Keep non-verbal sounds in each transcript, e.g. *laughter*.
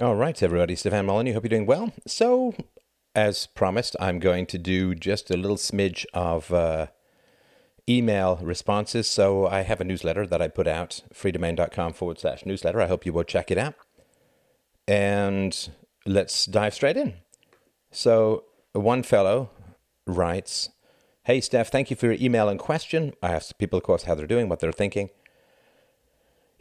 All right, everybody. Stefan Molyneux. Hope you're doing well. So, as promised, I'm going to do just a little smidge of uh, email responses. So, I have a newsletter that I put out, freedomain.com forward slash newsletter. I hope you will check it out. And let's dive straight in. So, one fellow writes Hey, Steph, thank you for your email and question. I asked people, of course, how they're doing, what they're thinking.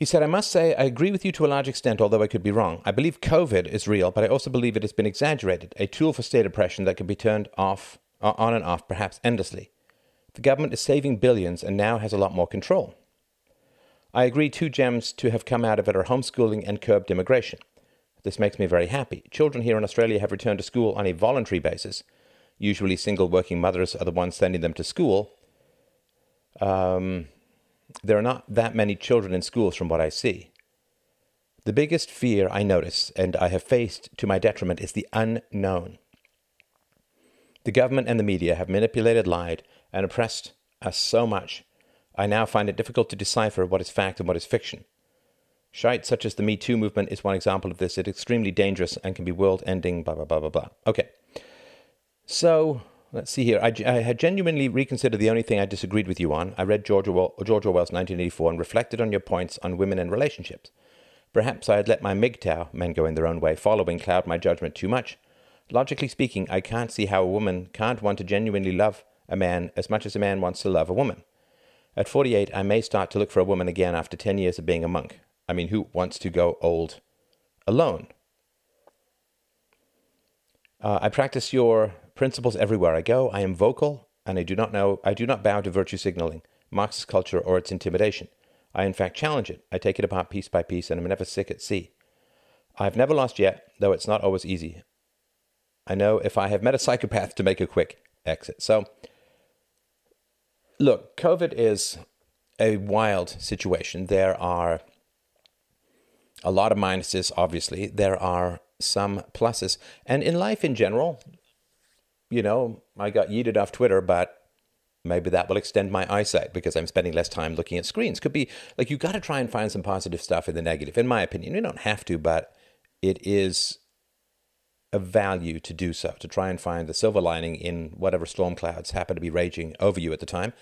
He said, I must say, I agree with you to a large extent, although I could be wrong. I believe COVID is real, but I also believe it has been exaggerated, a tool for state oppression that can be turned off, uh, on and off, perhaps endlessly. The government is saving billions and now has a lot more control. I agree two gems to have come out of it are homeschooling and curbed immigration. This makes me very happy. Children here in Australia have returned to school on a voluntary basis. Usually, single working mothers are the ones sending them to school. Um, there are not that many children in schools from what I see. The biggest fear I notice and I have faced to my detriment is the unknown. The government and the media have manipulated, lied, and oppressed us so much, I now find it difficult to decipher what is fact and what is fiction. Shite such as the Me Too movement is one example of this. It's extremely dangerous and can be world ending, blah, blah, blah, blah, blah. Okay. So, Let's see here. I, I, had genuinely reconsidered the only thing I disagreed with you on. I read George, Orwell, George Orwell's 1984 and reflected on your points on women and relationships. Perhaps I had let my MGTOW, men going their own way, following cloud my judgment too much. Logically speaking, I can't see how a woman can't want to genuinely love a man as much as a man wants to love a woman. At 48, I may start to look for a woman again after 10 years of being a monk. I mean, who wants to go old alone? Uh, I practice your principles everywhere I go. I am vocal, and I do not know I do not bow to virtue signaling, Marxist culture, or its intimidation. I in fact challenge it. I take it apart piece by piece, and am never sick at sea. I have never lost yet, though it's not always easy. I know if I have met a psychopath to make a quick exit. So, look, COVID is a wild situation. There are a lot of minuses, obviously. There are some pluses. And in life in general, you know, I got yeeted off Twitter, but maybe that will extend my eyesight because I'm spending less time looking at screens. Could be like you got to try and find some positive stuff in the negative, in my opinion. You don't have to, but it is a value to do so, to try and find the silver lining in whatever storm clouds happen to be raging over you at the time.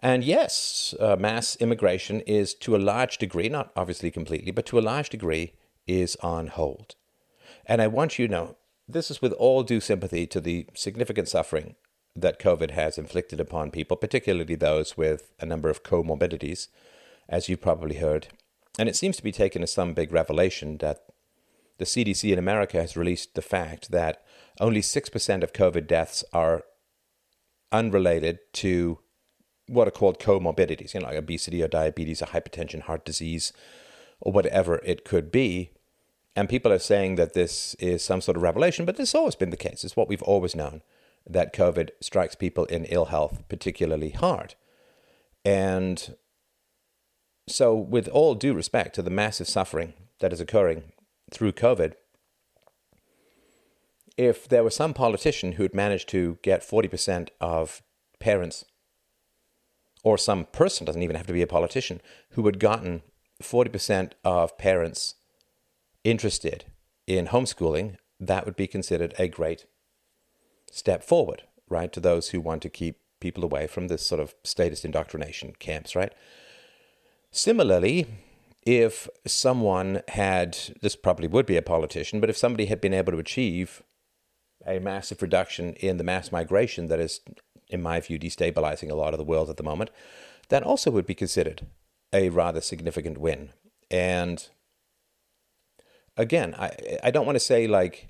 And yes, uh, mass immigration is to a large degree, not obviously completely, but to a large degree, is on hold. And I want you to know this is with all due sympathy to the significant suffering that COVID has inflicted upon people, particularly those with a number of comorbidities, as you've probably heard. And it seems to be taken as some big revelation that the CDC in America has released the fact that only 6% of COVID deaths are unrelated to what are called comorbidities, you know, like obesity or diabetes or hypertension, heart disease, or whatever it could be. And people are saying that this is some sort of revelation, but this has always been the case. It's what we've always known that COVID strikes people in ill health particularly hard. And so, with all due respect to the massive suffering that is occurring through COVID, if there was some politician who'd managed to get 40% of parents, or some person, doesn't even have to be a politician, who had gotten 40% of parents interested in homeschooling, that would be considered a great step forward, right? To those who want to keep people away from this sort of statist indoctrination camps, right? Similarly, if someone had, this probably would be a politician, but if somebody had been able to achieve a massive reduction in the mass migration that is, in my view, destabilizing a lot of the world at the moment, that also would be considered a rather significant win. And again, I, I don't want to say like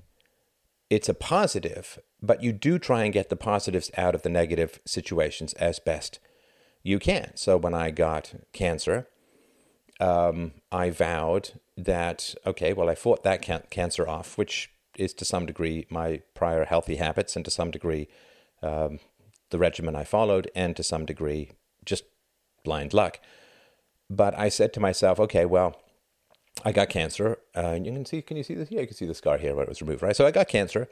it's a positive, but you do try and get the positives out of the negative situations as best you can. So when I got cancer, um, I vowed that, okay, well, I fought that can- cancer off, which is to some degree my prior healthy habits and to some degree um, the regimen I followed and to some degree just blind luck. But I said to myself, okay, well, I got cancer. Uh, you can see, can you see this? Yeah, you can see the scar here where it was removed, right? So I got cancer.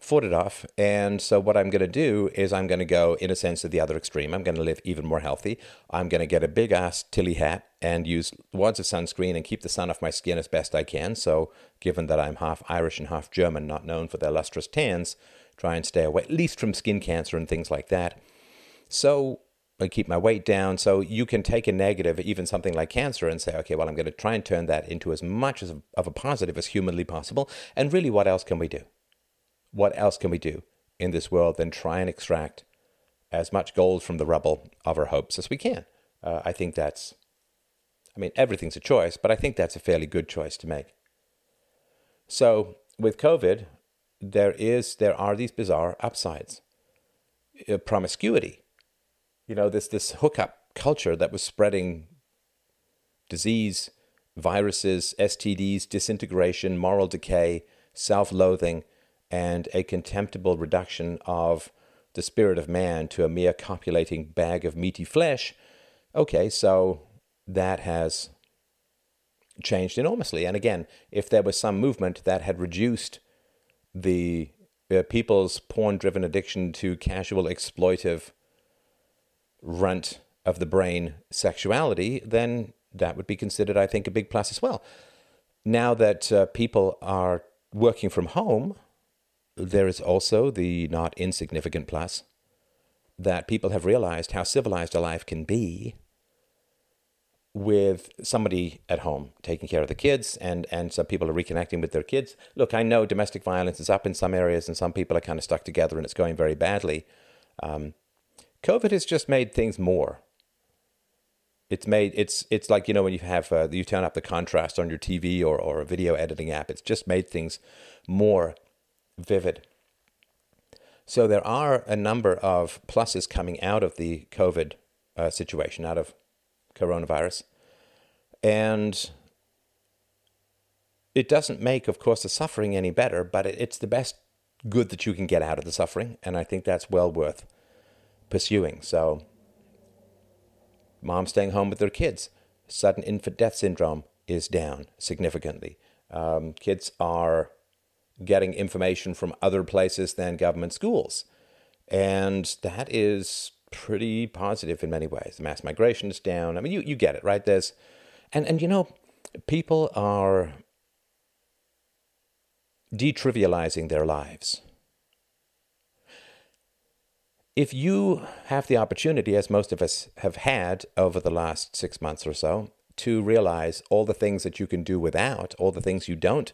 fought it off. And so, what I'm going to do is, I'm going to go, in a sense, to the other extreme. I'm going to live even more healthy. I'm going to get a big ass Tilley hat and use lots of sunscreen and keep the sun off my skin as best I can. So, given that I'm half Irish and half German, not known for their lustrous tans, try and stay away, at least from skin cancer and things like that. So, I keep my weight down. So you can take a negative, even something like cancer, and say, okay, well, I'm going to try and turn that into as much as of a positive as humanly possible. And really, what else can we do? what else can we do in this world than try and extract as much gold from the rubble of our hopes as we can? Uh, I think that's, I mean, everything's a choice, but I think that's a fairly good choice to make. So with COVID, there is there are these bizarre upsides. Uh, promiscuity, you know, this this hookup culture that was spreading disease, viruses, STDs, disintegration, moral decay, self-loathing and a contemptible reduction of the spirit of man to a mere copulating bag of meaty flesh, okay, so that has changed enormously. And again, if there was some movement that had reduced the uh, people's porn driven addiction to casual exploitive runt of the brain sexuality, then that would be considered, I think, a big plus as well. Now that uh, people are working from home, there is also the not insignificant plus that people have realized how civilized a life can be with somebody at home taking care of the kids and and some people are reconnecting with their kids look i know domestic violence is up in some areas and some people are kind of stuck together and it's going very badly um, covid has just made things more it's made it's it's like you know when you have uh, you turn up the contrast on your tv or, or a video editing app it's just made things more vivid. So there are a number of pluses coming out of the COVID uh, situation, out of coronavirus. And it doesn't make, of course, the suffering any better, but it's the best good that you can get out of the suffering. And I think that's well worth pursuing. So, moms staying home with their kids, sudden infant death syndrome is down significantly. Um, kids are getting information from other places than government schools. And that is pretty positive in many ways. The mass migration is down. I mean, you, you get it, right? There's, and, and you know, people are detrivializing their lives. If you have the opportunity, as most of us have had over the last six months or so, to realize all the things that you can do without, all the things you don't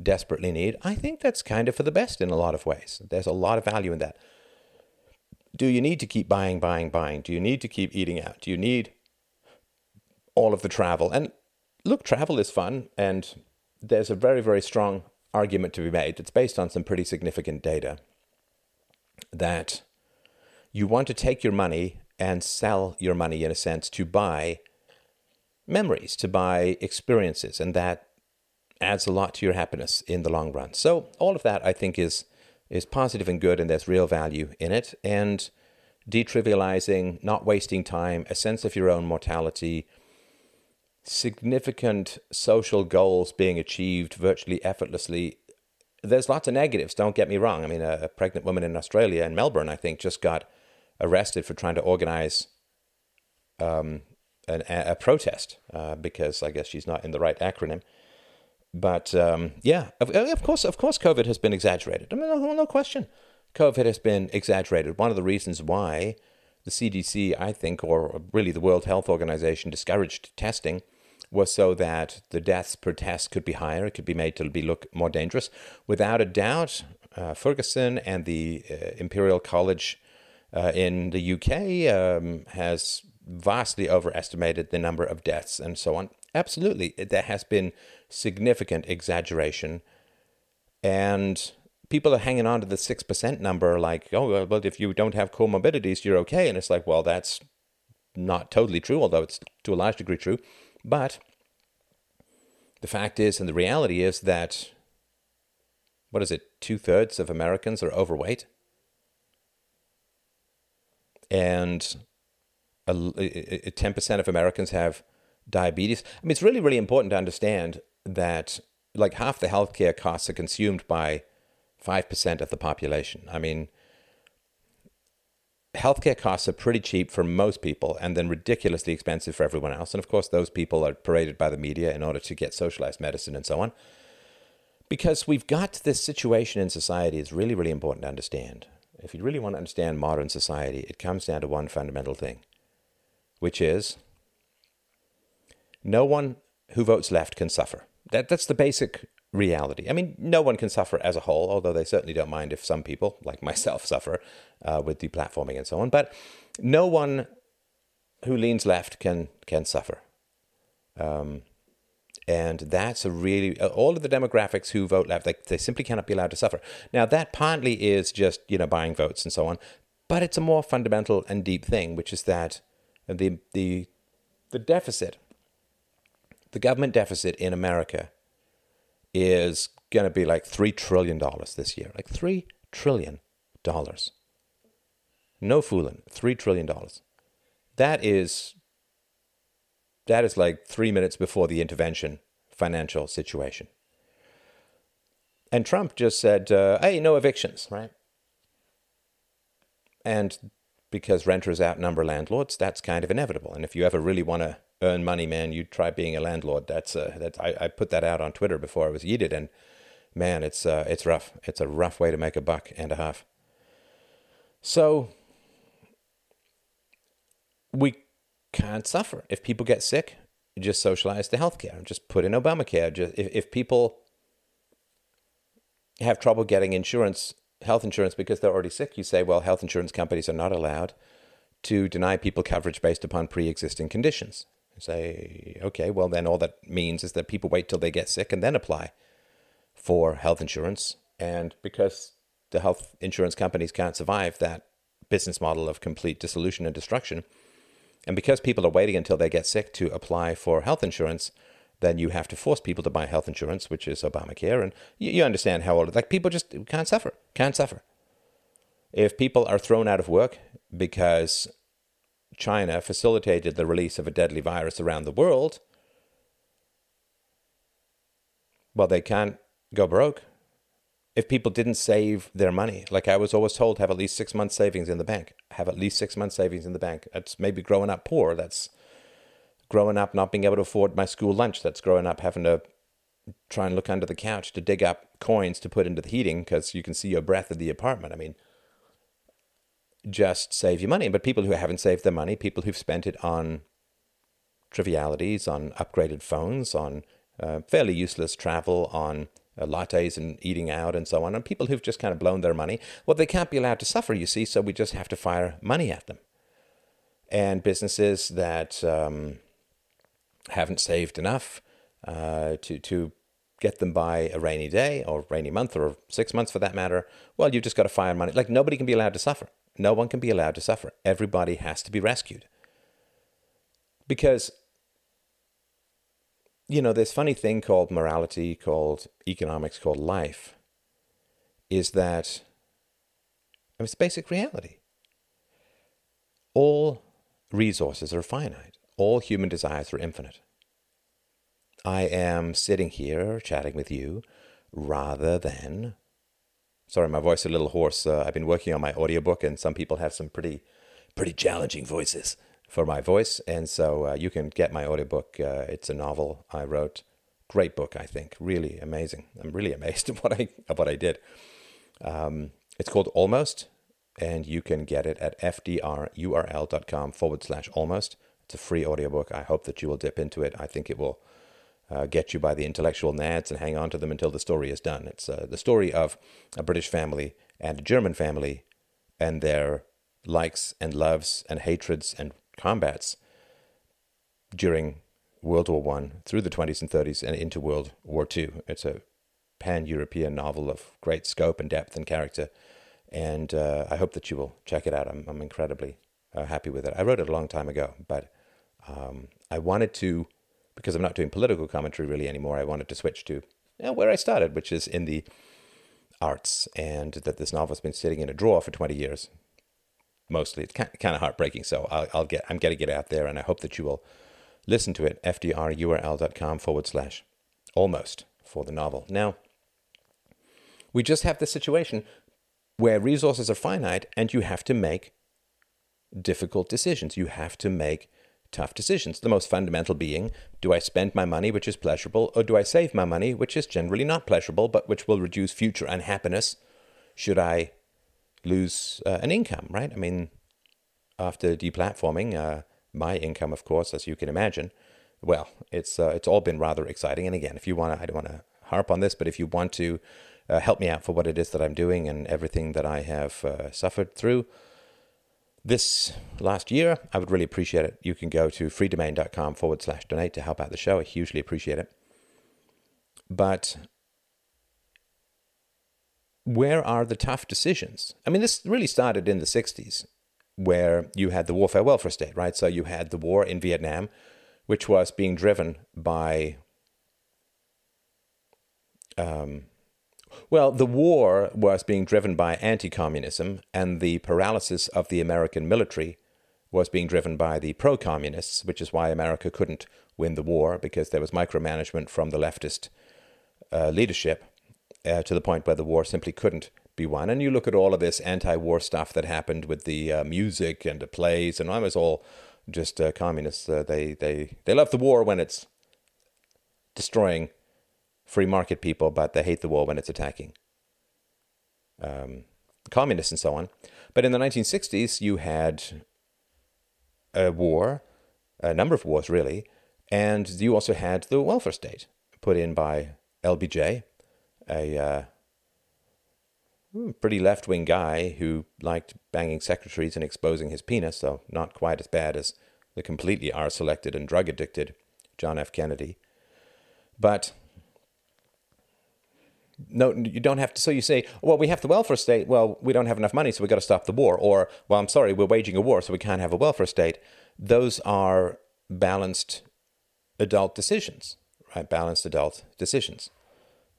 desperately need, I think that's kind of for the best in a lot of ways. There's a lot of value in that. Do you need to keep buying, buying, buying? Do you need to keep eating out? Do you need all of the travel? And look, travel is fun, and there's a very, very strong argument to be made. It's based on some pretty significant data that you want to take your money and sell your money, in a sense, to buy memories, to buy experiences, and that adds a lot to your happiness in the long run. So all of that I think is is positive and good and there's real value in it and detrivializing, not wasting time, a sense of your own mortality, significant social goals being achieved virtually effortlessly. There's lots of negatives, don't get me wrong. I mean, a, a pregnant woman in Australia, in Melbourne, I think, just got arrested for trying to organize um, an, a, protest uh, because I guess she's not in the right acronym. But um, yeah, of, of, course, of course, COVID has been exaggerated. I mean, no, no question, COVID has been exaggerated. One of the reasons why the CDC, I think, or really the World Health Organization, discouraged testing was so that the deaths per test could be higher. It could be made to be look more dangerous. Without a doubt, uh, Ferguson and the uh, Imperial College uh, in the UK um, has vastly overestimated the number of deaths and so on. Absolutely, there has been significant exaggeration, and people are hanging on to the six percent number, like, oh, well, if you don't have comorbidities, you're okay, and it's like, well, that's not totally true, although it's to a large degree true, but the fact is, and the reality is that what is it? Two thirds of Americans are overweight, and ten percent of Americans have diabetes. I mean, it's really, really important to understand that like half the healthcare costs are consumed by 5% of the population. I mean, healthcare costs are pretty cheap for most people and then ridiculously expensive for everyone else. And of course, those people are paraded by the media in order to get socialized medicine and so on. Because we've got this situation in society is really, really important to understand. If you really want to understand modern society, it comes down to one fundamental thing, which is no one who votes left can suffer. That, that's the basic reality. I mean, no one can suffer as a whole, although they certainly don't mind if some people, like myself, *laughs* suffer uh, with deplatforming and so on. But no one who leans left can can suffer. Um, and that's a really uh, all of the demographics who vote left, they, they simply cannot be allowed to suffer. Now that partly is just you know buying votes and so on, but it's a more fundamental and deep thing, which is that the the the deficit, the government deficit in America is going to be like $3 trillion this year. Like $3 trillion. No fooling. $3 trillion. That is, that is like three minutes before the intervention financial situation. And Trump just said, uh, hey, no evictions, right? And because renters outnumber landlords, that's kind of inevitable. And if you ever really want to earn money, man, you try being a landlord. That's uh, that I, I put that out on Twitter before I was yeeted, and man, it's uh, it's rough. It's a rough way to make a buck and a half. So we can't suffer if people get sick. Just socialize the healthcare. Just put in Obamacare. Just if, if people have trouble getting insurance, health insurance because they're already sick, you say, well, health insurance companies are not allowed to deny people coverage based upon pre-existing conditions say, okay, well, then all that means is that people wait till they get sick and then apply for health insurance. And because the health insurance companies can't survive that business model of complete dissolution and destruction, and because people are waiting until they get sick to apply for health insurance, then you have to force people to buy health insurance, which is Obamacare. And you, you understand how old, like people just can't suffer, can't suffer. If people are thrown out of work because China facilitated the release of a deadly virus around the world, well, they can't go broke. If people didn't save their money, like I was always told, have at least six months savings in the bank. Have at least six months savings in the bank. That's maybe growing up poor. That's growing up not being able to afford my school lunch. That's growing up having to try and look under the couch to dig up coins to put into the heating because you can see your breath in the apartment. I mean, just save your money. But people who haven't saved their money, people who've spent it on trivialities, on upgraded phones, on uh, fairly useless travel, on lattes and eating out and so on, and people who've just kind of blown their money, well, they can't be allowed to suffer, you see, so we just have to fire money at them. And businesses that um, haven't saved enough uh, to, to get them by a rainy day or rainy month or six months for that matter, well, you've just got to fire money. Like nobody can be allowed to suffer. No one can be allowed to suffer. Everybody has to be rescued. Because, you know, this funny thing called morality, called economics, called life, is that I mean, it's basic reality. All resources are finite, all human desires are infinite. I am sitting here chatting with you rather than Sorry, my voice is a little hoarse. Uh, I've been working on my audiobook, and some people have some pretty, pretty challenging voices for my voice. And so uh, you can get my audiobook. Uh, it's a novel I wrote. Great book, I think. Really amazing. I'm really *laughs* amazed at what I at what I did. Um, it's called Almost, and you can get it at fdrurl.com forward slash almost. It's a free audiobook. I hope that you will dip into it. I think it will uh, get you by the intellectual nads and hang on to them until the story is done. It's uh, the story of a British family and a German family and their likes and loves and hatreds and combats during World War One through the 20s and 30s and into World War Two. It's a pan-European novel of great scope and depth and character, and uh, I hope that you will check it out. I'm, I'm incredibly uh, happy with it. I wrote it a long time ago, but um, I wanted to because I'm not doing political commentary really anymore, I wanted to switch to you know, where I started, which is in the arts, and that this novel's been sitting in a drawer for 20 years. Mostly, it's kind of heartbreaking. So I'll, I'll get, I'm going getting it out there, and I hope that you will listen to it. fdrurl.com forward slash almost for the novel. Now, We just have this situation where resources are finite and you have to make difficult decisions. You have to make tough decisions. The most fundamental being do I spend my money, which is pleasurable, or do I save my money, which is generally not pleasurable, but which will reduce future unhappiness should I lose uh, an income, right? I mean, after deplatforming, uh, my income, of course, as you can imagine, well, it's uh, it's all been rather exciting. And again, if you want to, I don't want to harp on this, but if you want to uh, help me out for what it is that I'm doing and everything that I have uh, suffered through this last year, I would really appreciate it. You can go to freedomain.com forward slash donate to help out the show. I hugely appreciate it. But where are the tough decisions? I mean, this really started in the 60s, where you had the warfare welfare state, right? So you had the war in Vietnam, which was being driven by um, well, the war was being driven by anti communism, and the paralysis of the American military was being driven by the pro communists, which is why America couldn't win the war because there was micromanagement from the leftist uh, leadership uh, to the point where the war simply couldn't be won. And you look at all of this anti war stuff that happened with the uh, music and the plays, and I was all just uh, communists. Uh, they, they, they love the war when it's destroying free market people, but they hate the war when it's attacking um, communists and so on. But in the 1960s, you had a war, a number of wars really, and you also had the welfare state put in by LBJ, a uh, hmm, pretty left wing guy who liked banging secretaries and exposing his penis, though not quite as bad as the completely R selected and drug addicted John F. Kennedy. But no, you don't have to. So you say, well, we have the welfare state. Well, we don't have enough money, so we've got to stop the war. Or, well, I'm sorry, we're waging a war, so we can't have a welfare state. Those are balanced adult decisions, right? Balanced adult decisions.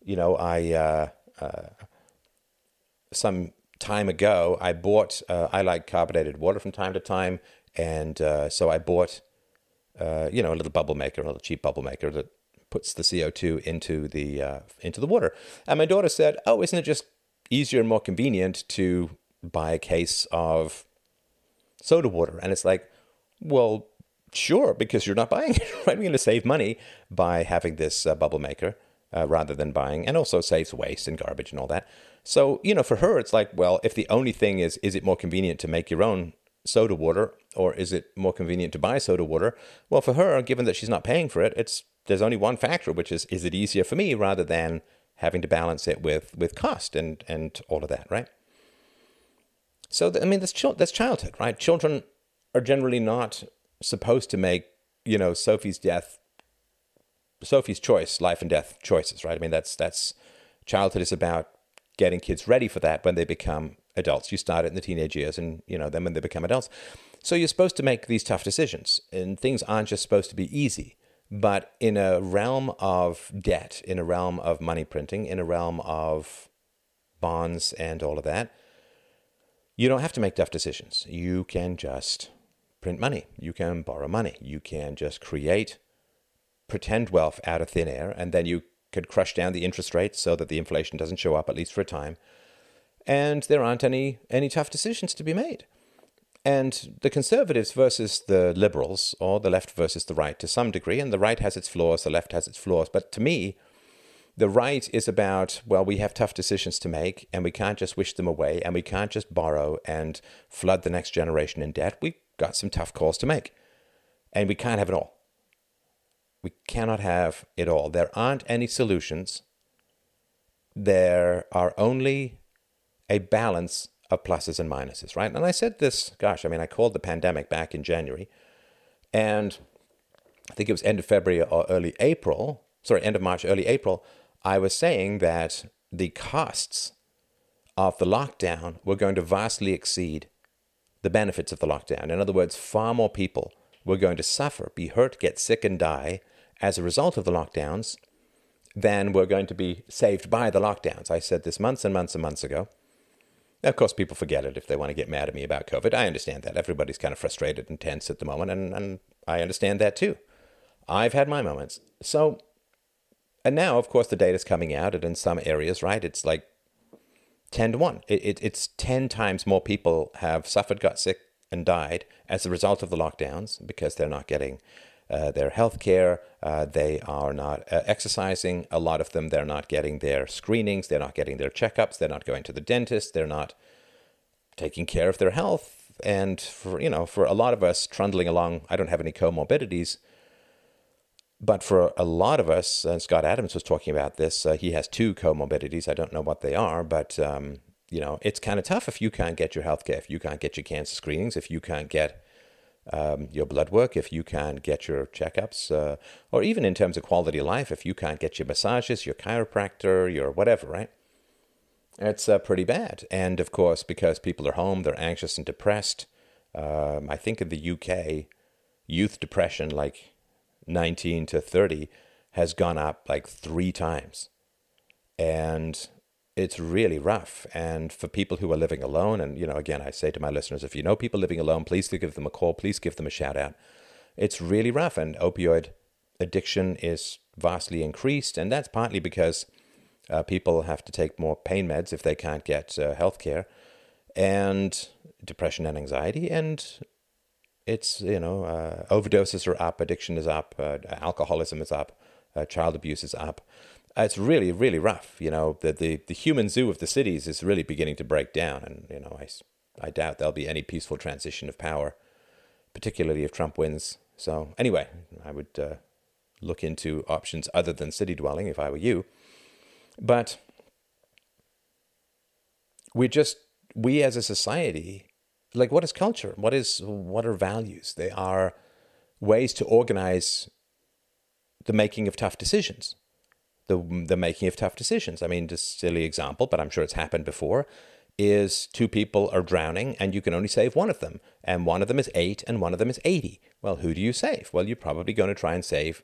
You know, I uh, uh, some time ago, I bought. Uh, I like carbonated water from time to time, and uh, so I bought, uh, you know, a little bubble maker, a little cheap bubble maker that puts the CO2 into the uh, into the water. And my daughter said, "Oh, isn't it just easier and more convenient to buy a case of soda water?" And it's like, well, sure, because you're not buying it, *laughs* right? We're going to save money by having this bubble maker uh, rather than buying, and also saves waste and garbage and all that. So you know, for her, it's like, well, if the only thing is, is it more convenient to make your own soda water or is it more convenient to buy soda water? Well, for her, given that she's not paying for it, it's there's only one factor, which is is it easier for me rather than having to balance it with with cost and and all of that, right? So I mean, that's that's childhood, right? Children are generally not supposed to make you know Sophie's death, Sophie's choice, life and death choices, right? I mean, that's that's childhood is about getting kids ready for that when they become adults. You start it in the teenage years, and you know then when they become adults. So you're supposed to make these tough decisions, and things aren't just supposed to be easy. But in a realm of debt, in a realm of money printing, in a realm of bonds and all of that, you don't have to make tough decisions. You can just print money. You can borrow money. You can just create pretend wealth out of thin air, and then you could crush down the interest rates so that the inflation doesn't show up, at least for a time. And there aren't any, any tough decisions to be made. And the conservatives versus the liberals, or the left versus the right to some degree, and the right has its flaws, the left has its flaws. But to me, the right is about, well, we have tough decisions to make, and we can't just wish them away, and we can't just borrow and flood the next generation in debt. We've got some tough calls to make, and we can't have it all. We cannot have it all. There aren't any solutions. There are only a balance of pluses and minuses, right? And I said this, gosh, I mean, I called the pandemic back in January, and I think it was end of February or early April, sorry, end of March, early April, I was saying that the costs of the lockdown were going to vastly exceed the benefits of the lockdown. In other words, far more people were going to suffer, be hurt, get sick, and die as a result of the lockdowns than were going to be saved by the lockdowns. I said this months and months and months ago. Of course, people forget it if they want to get mad at me about COVID. I understand that. Everybody's kind of frustrated and tense at the moment, and, and I understand that too. I've had my moments. So, and now, of course, the data's coming out, and in some areas, right, it's like 10 to 1. It, it, it's 10 times more people have suffered, got sick, and died as a result of the lockdowns because they're not getting uh, their health care. Uh, they are not uh, exercising. A lot of them, they're not getting their screenings. They're not getting their checkups. They're not going to the dentist. They're not taking care of their health. And for, you know, for a lot of us trundling along, I don't have any comorbidities. But for a lot of us, Scott Adams was talking about this, uh, he has two comorbidities. I don't know what they are, but um, you know, it's kind of tough if you can't get your health care, if you can't get your cancer screenings, if you can't get um, your blood work, if you can't get your checkups, uh, or even in terms of quality of life, if you can't get your massages, your chiropractor, your whatever, right? It's uh, pretty bad. And of course, because people are home, they're anxious and depressed. Um, I think in the UK, youth depression, like 19 to 30, has gone up like three times. And it's really rough. And for people who are living alone, and you know, again, I say to my listeners, if you know people living alone, please give them a call, please give them a shout out. It's really rough, and opioid addiction is vastly increased, and that's partly because uh, people have to take more pain meds if they can't get uh, health care, and depression and anxiety, and it's you know uh, overdoses are up, addiction is up, uh, alcoholism is up, uh, child abuse is up. Uh, it's really, really rough. You know, the, the, the human zoo of the cities is really beginning to break down. And, you know, I, I doubt there'll be any peaceful transition of power, particularly if Trump wins. So, anyway, I would uh, look into options other than city dwelling if I were you. But we just, we as a society, like, what is culture? What is, what are values? They are ways to organize the making of tough decisions the the making of tough decisions. I mean, just silly example, but I'm sure it's happened before. Is two people are drowning and you can only save one of them, and one of them is eight and one of them is eighty. Well, who do you save? Well, you're probably going to try and save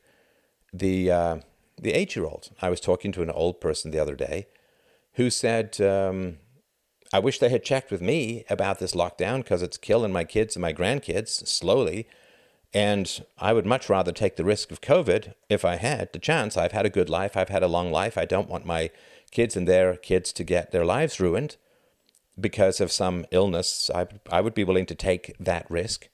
the uh, the eight year old. I was talking to an old person the other day who said, um, "I wish they had checked with me about this lockdown because it's killing my kids and my grandkids slowly." And I would much rather take the risk of COVID if I had the chance. I've had a good life. I've had a long life. I don't want my kids and their kids to get their lives ruined because of some illness. I, I would be willing to take that risk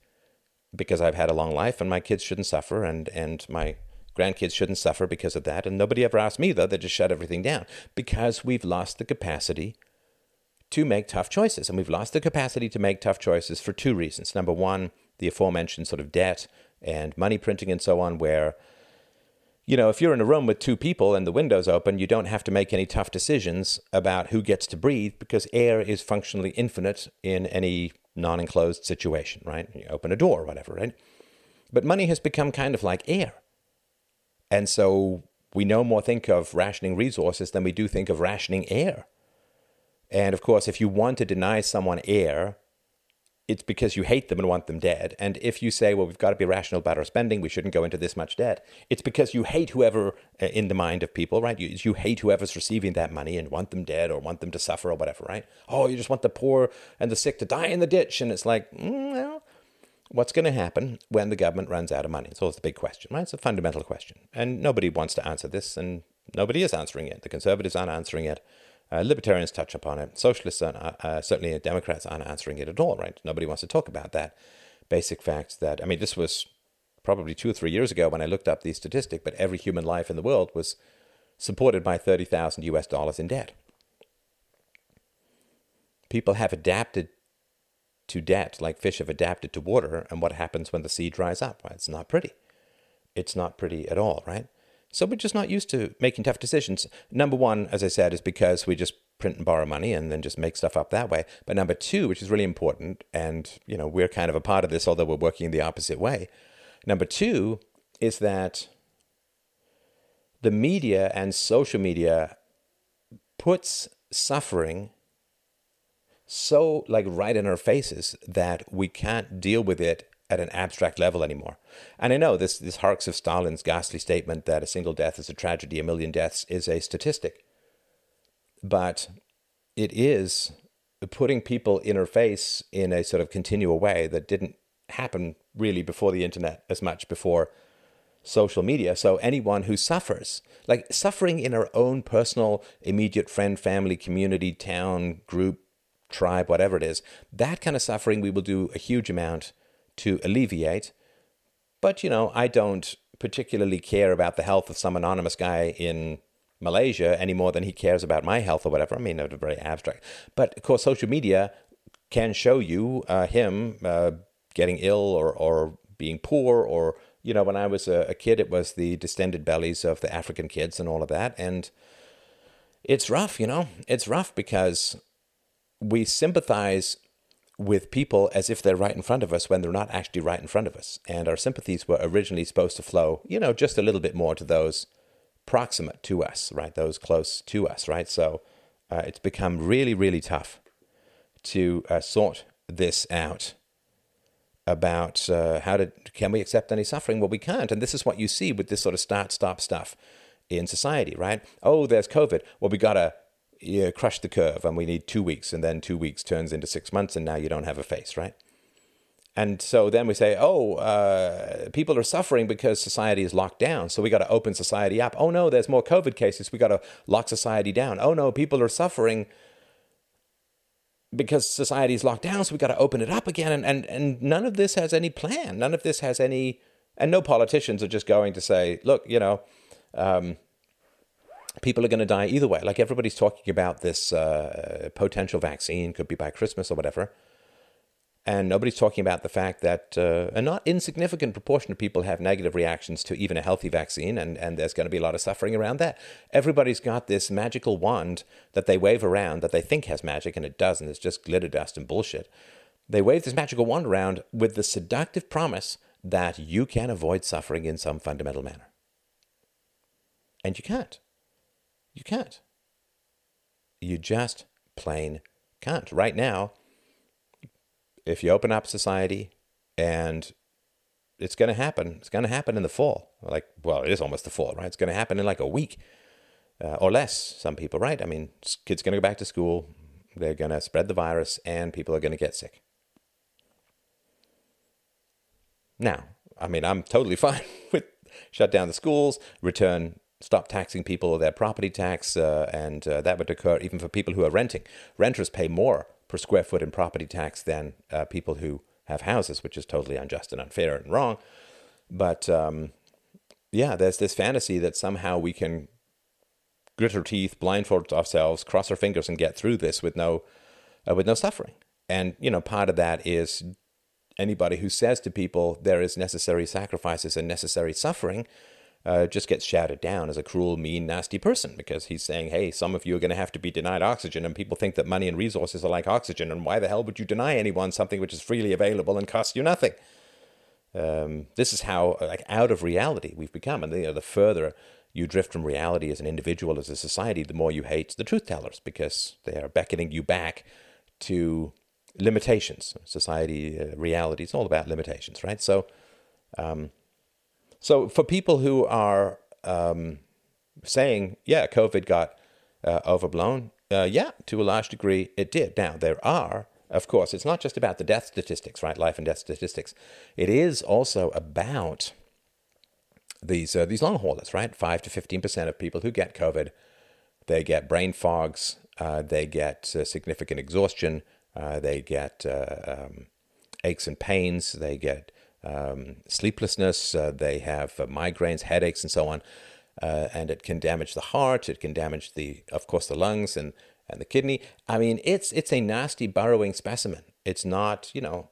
because I've had a long life and my kids shouldn't suffer and, and my grandkids shouldn't suffer because of that. And nobody ever asked me, though. They just shut everything down because we've lost the capacity to make tough choices. And we've lost the capacity to make tough choices for two reasons. Number one, the aforementioned sort of debt and money printing and so on, where, you know, if you're in a room with two people and the window's open, you don't have to make any tough decisions about who gets to breathe because air is functionally infinite in any non enclosed situation, right? You open a door or whatever, right? But money has become kind of like air. And so we no more think of rationing resources than we do think of rationing air. And of course, if you want to deny someone air, it's because you hate them and want them dead. And if you say, well, we've got to be rational about our spending, we shouldn't go into this much debt, it's because you hate whoever uh, in the mind of people, right? You, you hate whoever's receiving that money and want them dead or want them to suffer or whatever, right? Oh, you just want the poor and the sick to die in the ditch. And it's like, mm, well, what's going to happen when the government runs out of money? It's always the big question, right? It's a fundamental question. And nobody wants to answer this, and nobody is answering it. The conservatives aren't answering it. Uh, libertarians touch upon it. Socialists, are, uh, certainly Democrats, aren't answering it at all, right? Nobody wants to talk about that basic fact that, I mean, this was probably two or three years ago when I looked up the statistic, but every human life in the world was supported by 30,000 US dollars in debt. People have adapted to debt like fish have adapted to water, and what happens when the sea dries up? Well, it's not pretty. It's not pretty at all, right? So we're just not used to making tough decisions. Number one, as I said, is because we just print and borrow money and then just make stuff up that way. But number two, which is really important, and you know, we're kind of a part of this, although we're working in the opposite way. Number two is that the media and social media puts suffering so like right in our faces that we can't deal with it at an abstract level anymore. And I know this this harks of Stalin's ghastly statement that a single death is a tragedy, a million deaths is a statistic. But it is putting people in her face in a sort of continual way that didn't happen really before the internet as much before social media. So anyone who suffers, like suffering in our own personal, immediate friend, family, community, town, group, tribe, whatever it is, that kind of suffering we will do a huge amount to alleviate. But, you know, I don't particularly care about the health of some anonymous guy in Malaysia any more than he cares about my health or whatever. I mean, it's very abstract. But of course, social media can show you uh, him uh, getting ill or, or being poor or you know when i was a, a, kid it was the distended bellies of the african kids and all of that and it's rough you know it's rough because we sympathize with people as if they're right in front of us when they're not actually right in front of us. And our sympathies were originally supposed to flow, you know, just a little bit more to those proximate to us, right? Those close to us, right? So uh, it's become really, really tough to uh, sort this out about uh, how to can we accept any suffering? Well, we can't, and this is what you see with this sort of start stop stuff in society, right? Oh, there's COVID. Well, we gotta you crush the curve and we need two weeks and then two weeks turns into six months and now you don't have a face right? And so then we say oh uh, people are suffering because society is locked down. So we got to open society up. Oh no there's more covid cases. We got to lock society down. Oh no people are suffering because society is locked down. So we got to open it up again. And, and and none of this has any plan. None of this has any and no politicians are just going to say look you know um, people are going to die either way. Like everybody's talking about this uh, potential vaccine, could be by Christmas or whatever. And nobody's talking about the fact that uh, a not insignificant proportion of people have negative reactions to even a healthy vaccine, and, and there's going to be a lot of suffering around that. Everybody's got this magical wand that they wave around that they think has magic, and it doesn't. It's just glitter dust and bullshit. They wave this magical wand around with the seductive promise that you can avoid suffering in some fundamental manner. And you can't. You can't. You just plain can't. Right now, if you open up society and it's going to happen, it's going to happen in the fall. Like, well, it is almost the fall, right? It's going to happen in like a week uh, or less, some people, right? I mean, kids going to go back to school, they're going to spread the virus, and people are going to get sick. Now, I mean, I'm totally *laughs* fine with shut down the schools, return stop taxing people their property tax, uh, and uh, that would occur even for people who are renting. Renters pay more per square foot in property tax than uh, people who have houses, which is totally unjust and unfair and wrong. But um, yeah, there's this fantasy that somehow we can grit our teeth, blindfold ourselves, cross our fingers, and get through this with no uh, with no suffering. And you know, part of that is anybody who says to people there is necessary sacrifices and necessary suffering uh, just gets shouted down as a cruel, mean, nasty person because he's saying, hey, some of you are going to have to be denied oxygen, and people think that money and resources are like oxygen, and why the hell would you deny anyone something which is freely available and costs you nothing? Um, this is how like out of reality we've become, and you know, the further you drift from reality as an individual, as a society, the more you hate the truth tellers because they are beckoning you back to limitations. Society, uh, reality, it's all about limitations, right? So, um, so for people who are um, saying, yeah, COVID got uh, overblown, uh, yeah, to a large degree it did. Now, there are, of course, it's not just about the death statistics, right? Life and death statistics. It is also about these uh, these long haulers, right? Five to fifteen percent of people who get COVID, they get brain fogs, uh, they get uh, significant exhaustion, uh, they get um, aches and pains, they get um, sleeplessness, uh, they have uh, migraines, headaches, and so on. Uh, and it can damage the heart. It can damage the, of course, the lungs and, and the kidney. I mean, it's it's a nasty burrowing specimen. It's not, you know.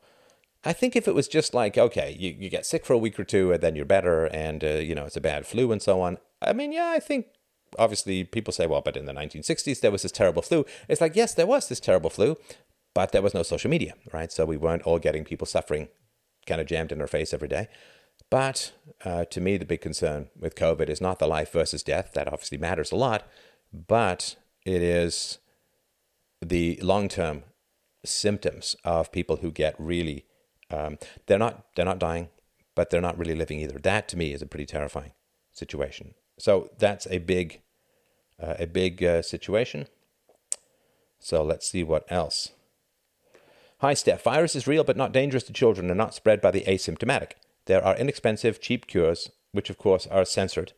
I think if it was just like, okay, you, you get sick for a week or two and then you're better, and uh, you know it's a bad flu and so on. I mean, yeah, I think obviously people say, well, but in the 1960s there was this terrible flu. It's like, yes, there was this terrible flu, but there was no social media, right? So we weren't all getting people suffering kind of jammed in our face every day. But uh, to me, the big concern with COVID is not the life versus death. That obviously matters a lot, but it is the long term symptoms of people who get really um, they're not they're not dying, but they're not really living either. That to me is a pretty terrifying situation. So that's a big uh, a big uh, situation. So let's see what else. Hi, Steph. Virus is real but not dangerous to children and not spread by the asymptomatic. There are inexpensive, cheap cures which of course are censored.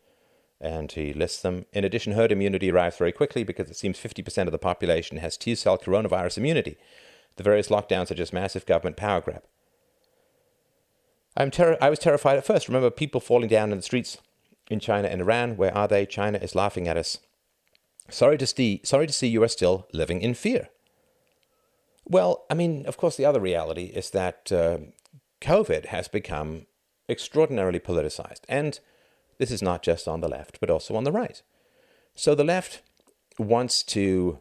And he lists them. In addition, herd immunity arrives very quickly because it seems 50% of the population has T cell coronavirus immunity. The various lockdowns are just massive government power grab. I'm ter- I was terrified at first. Remember people falling down in the streets in China and Iran. Where are they? China is laughing at us. Sorry to see, sorry to see you are still living in fear. Well, I mean, of course, the other reality is that uh, COVID has become extraordinarily politicized. And this is not just on the left, but also on the right. So the left wants to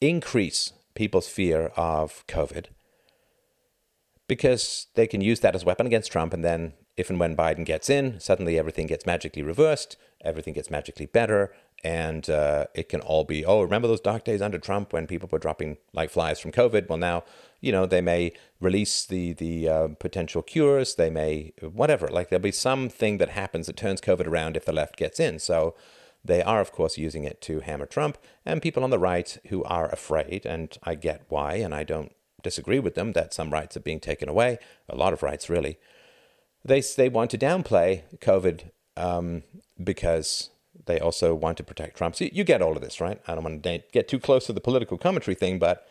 increase people's fear of COVID because they can use that as a weapon against Trump. And then, if and when Biden gets in, suddenly everything gets magically reversed, everything gets magically better, and uh, it can all be oh remember those dark days under Trump when people were dropping like flies from COVID? Well now you know they may release the the uh, potential cures. They may whatever. Like there'll be something that happens that turns COVID around if the left gets in. So they are of course using it to hammer Trump and people on the right who are afraid and I get why and I don't disagree with them that some rights are being taken away. A lot of rights really. They they want to downplay COVID um, because they also want to protect Trump. So you get all of this, right? I don't want to get too close to the political commentary thing, but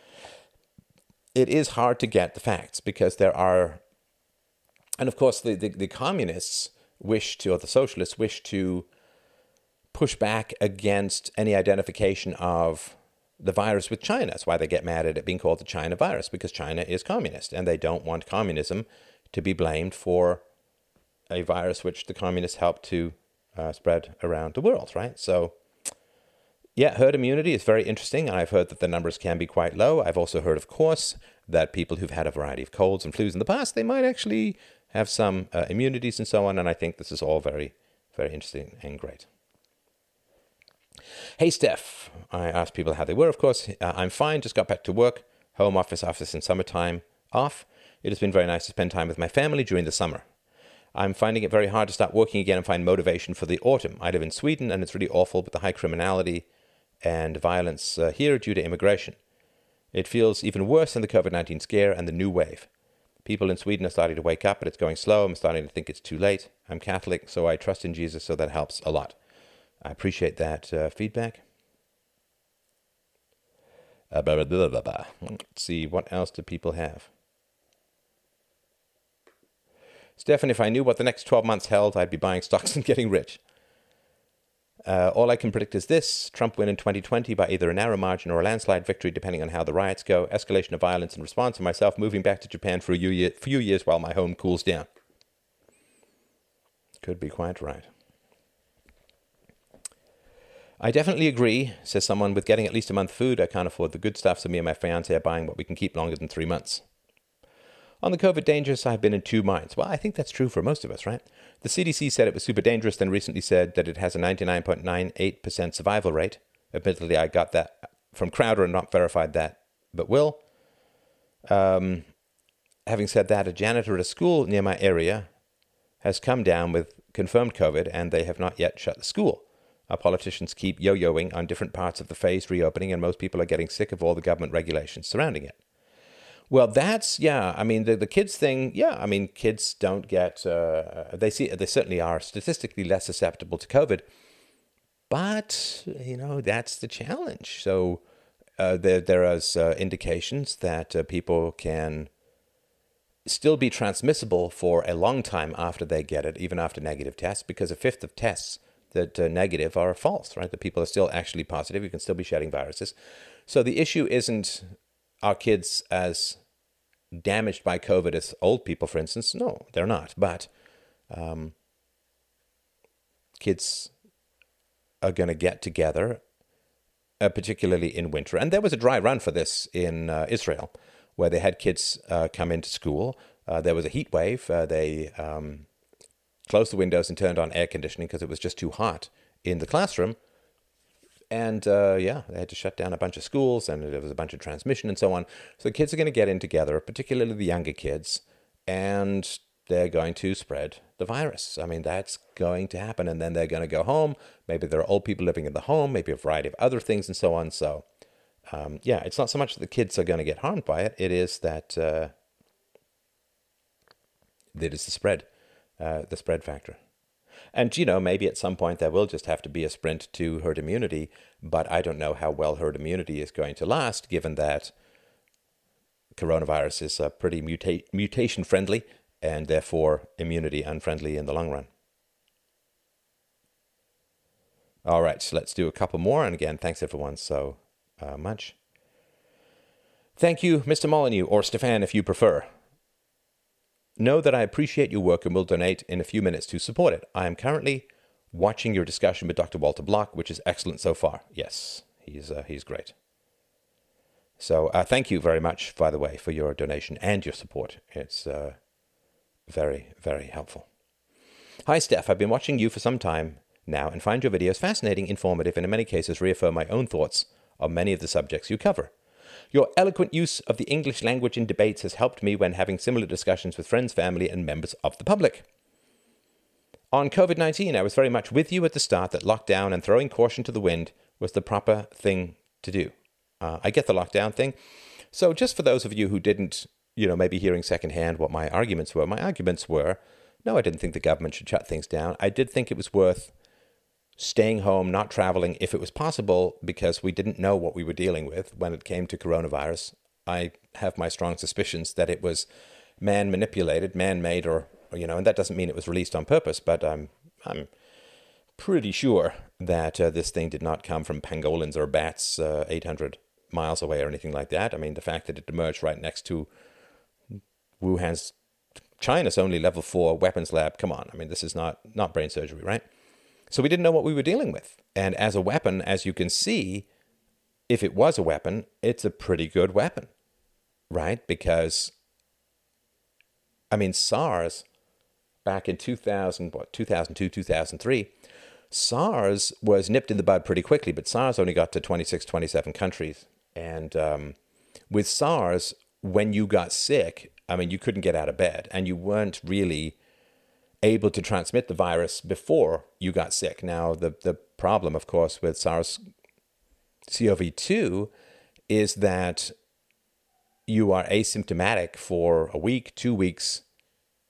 it is hard to get the facts because there are, and of course, the, the, the communists wish to, or the socialists wish to push back against any identification of the virus with China. That's why they get mad at it being called the China virus, because China is communist and they don't want communism to be blamed for a virus which the communists helped to uh, spread around the world, right? So, yeah, herd immunity is very interesting. I've heard that the numbers can be quite low. I've also heard, of course, that people who've had a variety of colds and flus in the past, they might actually have some uh, immunities and so on. And I think this is all very, very interesting and great. Hey, Steph. I asked people how they were, of course. Uh, I'm fine, just got back to work, home office, office in summertime off. It has been very nice to spend time with my family during the summer. I'm finding it very hard to start working again and find motivation for the autumn. I live in Sweden and it's really awful with the high criminality and violence uh, here due to immigration. It feels even worse than the COVID 19 scare and the new wave. People in Sweden are starting to wake up, but it's going slow. I'm starting to think it's too late. I'm Catholic, so I trust in Jesus, so that helps a lot. I appreciate that uh, feedback. Uh, blah, blah, blah, Let's see, what else do people have? Stefan, if I knew what the next 12 months held, I'd be buying stocks *laughs* and getting rich. Uh, all I can predict is this Trump win in 2020 by either a narrow margin or a landslide victory, depending on how the riots go, escalation of violence in response, and myself moving back to Japan for a few years while my home cools down. Could be quite right. I definitely agree, says someone, with getting at least a month food. I can't afford the good stuff, so me and my fiance are buying what we can keep longer than three months. On the COVID dangerous, I've been in two minds. Well, I think that's true for most of us, right? The CDC said it was super dangerous, then recently said that it has a 99.98% survival rate. Admittedly, I got that from Crowder and not verified that, but will. Um, having said that, a janitor at a school near my area has come down with confirmed COVID, and they have not yet shut the school. Our politicians keep yo yoing on different parts of the phased reopening, and most people are getting sick of all the government regulations surrounding it. Well, that's yeah. I mean, the the kids thing. Yeah, I mean, kids don't get. Uh, they see. They certainly are statistically less susceptible to COVID, but you know that's the challenge. So uh, there there is uh, indications that uh, people can still be transmissible for a long time after they get it, even after negative tests, because a fifth of tests that uh, negative are false. Right, the people are still actually positive. You can still be shedding viruses. So the issue isn't are kids as damaged by COVID as old people, for instance? No, they're not. But um, kids are going to get together, uh, particularly in winter. And there was a dry run for this in uh, Israel, where they had kids uh, come into school. Uh, there was a heat wave. Uh, they um, closed the windows and turned on air conditioning because it was just too hot in the classroom and uh, yeah, they had to shut down a bunch of schools, and there was a bunch of transmission and so on. So the kids are going to get in together, particularly the younger kids, and they're going to spread the virus. I mean, that's going to happen, and then they're going to go home. Maybe there are old people living in the home, maybe a variety of other things, and so on. So, um, yeah, it's not so much that the kids are going to get harmed by it; it is that uh, that is the spread, uh, the spread factor. And, you know, maybe at some point there will just have to be a sprint to herd immunity, but I don't know how well herd immunity is going to last, given that coronavirus is uh, pretty muta- mutation friendly and therefore immunity unfriendly in the long run. All right, so let's do a couple more. And again, thanks everyone so uh, much. Thank you, Mr. Molyneux, or Stefan if you prefer. Know that I appreciate your work and will donate in a few minutes to support it. I am currently watching your discussion with Dr. Walter Block, which is excellent so far. Yes, he's, uh, he's great. So uh, thank you very much, by the way, for your donation and your support. It's uh, very, very helpful. Hi, Steph. I've been watching you for some time now and find your videos fascinating, informative, and in many cases reaffirm my own thoughts on many of the subjects you cover. Your eloquent use of the English language in debates has helped me when having similar discussions with friends, family, and members of the public. On COVID 19, I was very much with you at the start that lockdown and throwing caution to the wind was the proper thing to do. Uh, I get the lockdown thing. So, just for those of you who didn't, you know, maybe hearing secondhand what my arguments were, my arguments were no, I didn't think the government should shut things down. I did think it was worth staying home, not traveling if it was possible, because we didn't know what we were dealing with when it came to coronavirus. I have my strong suspicions that it was man manipulated, man made, or, you know, and that doesn't mean it was released on purpose, but I'm, I'm pretty sure that uh, this thing did not come from pangolins or bats uh, 800 miles away or anything like that. I mean, the fact that it emerged right next to Wuhan's China's only level four weapons lab. Come on, I mean, this is not not brain surgery, right? So we didn't know what we were dealing with. And as a weapon, as you can see, if it was a weapon, it's a pretty good weapon, right? Because, I mean, SARS back in 2000, what, 2002, 2003, SARS was nipped in the bud pretty quickly, but SARS only got to 26, 27 countries. And um, with SARS, when you got sick, I mean, you couldn't get out of bed and you weren't really able to transmit the virus before you got sick. Now, the, the problem, of course, with SARS CoV 2 is that you are asymptomatic for a week, two weeks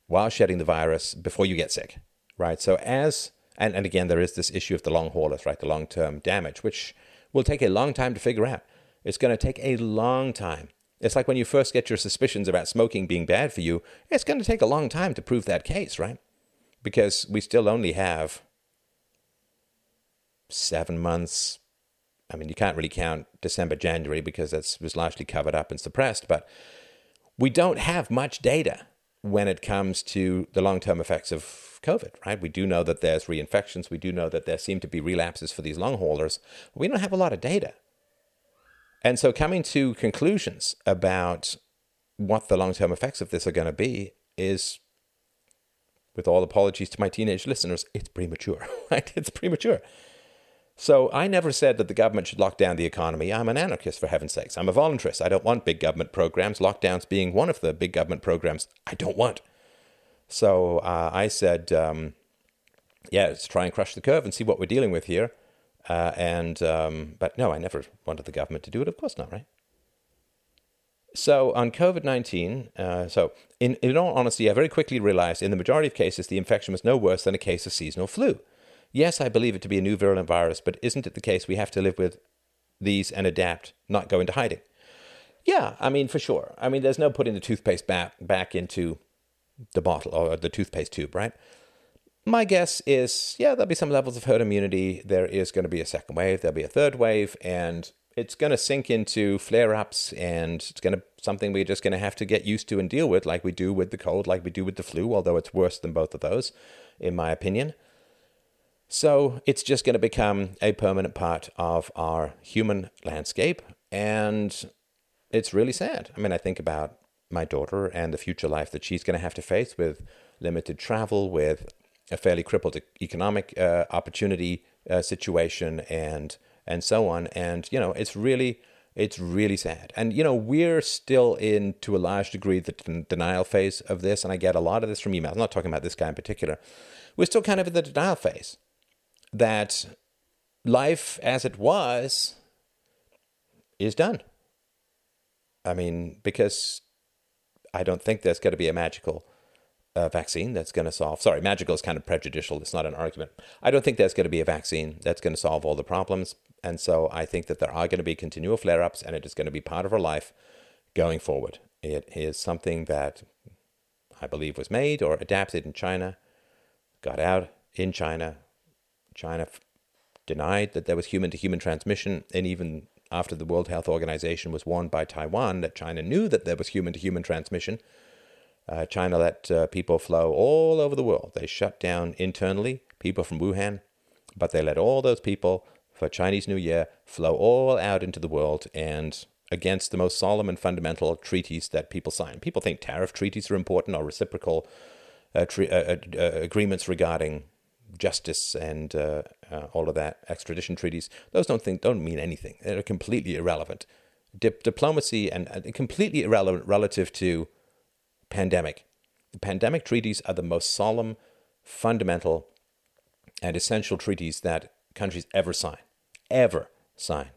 while shedding the virus before you get sick, right? So, as, and, and again, there is this issue of the long haulers, right? The long term damage, which will take a long time to figure out. It's going to take a long time. It's like when you first get your suspicions about smoking being bad for you, it's going to take a long time to prove that case, right? Because we still only have seven months. I mean, you can't really count December, January because that was largely covered up and suppressed, but we don't have much data when it comes to the long term effects of COVID, right? We do know that there's reinfections. We do know that there seem to be relapses for these long haulers. We don't have a lot of data. And so, coming to conclusions about what the long term effects of this are going to be is with all apologies to my teenage listeners, it's premature, *laughs* right? It's premature. So I never said that the government should lock down the economy. I'm an anarchist, for heaven's sakes. I'm a voluntarist. I don't want big government programs, lockdowns being one of the big government programs I don't want. So uh, I said, um, yeah, let's try and crush the curve and see what we're dealing with here. Uh, and um, but no, I never wanted the government to do it. Of course not, right? So on COVID 19, uh, so in, in all honesty, I very quickly realized in the majority of cases the infection was no worse than a case of seasonal flu. Yes, I believe it to be a new virulent virus, but isn't it the case we have to live with these and adapt, not go into hiding? Yeah, I mean, for sure. I mean, there's no putting the toothpaste back, back into the bottle or the toothpaste tube, right? My guess is, yeah, there'll be some levels of herd immunity. There is going to be a second wave, there'll be a third wave, and it's going to sink into flare ups and it's going to something we're just going to have to get used to and deal with like we do with the cold like we do with the flu although it's worse than both of those in my opinion. So it's just going to become a permanent part of our human landscape and it's really sad. I mean i think about my daughter and the future life that she's going to have to face with limited travel with a fairly crippled economic uh, opportunity uh, situation and and so on. And, you know, it's really, it's really sad. And, you know, we're still in, to a large degree, the denial phase of this. And I get a lot of this from emails. I'm not talking about this guy in particular. We're still kind of in the denial phase that life as it was is done. I mean, because I don't think there's going to be a magical a vaccine that's going to solve. Sorry, magical is kind of prejudicial. It's not an argument. I don't think there's going to be a vaccine that's going to solve all the problems. And so I think that there are going to be continual flare ups and it is going to be part of our life going forward. It is something that I believe was made or adapted in China, got out in China. China f- denied that there was human to human transmission. And even after the World Health Organization was warned by Taiwan that China knew that there was human to human transmission, uh, China let uh, people flow all over the world. They shut down internally people from Wuhan, but they let all those people for Chinese New Year flow all out into the world and against the most solemn and fundamental treaties that people sign. People think tariff treaties are important or reciprocal uh, tre- uh, uh, uh, agreements regarding justice and all of that, extradition treaties. Those don't think don't mean anything. They're completely irrelevant. Dip- diplomacy and completely irrelevant relative to pandemic. The pandemic treaties are the most solemn, fundamental, and essential treaties that countries ever sign. Ever sign.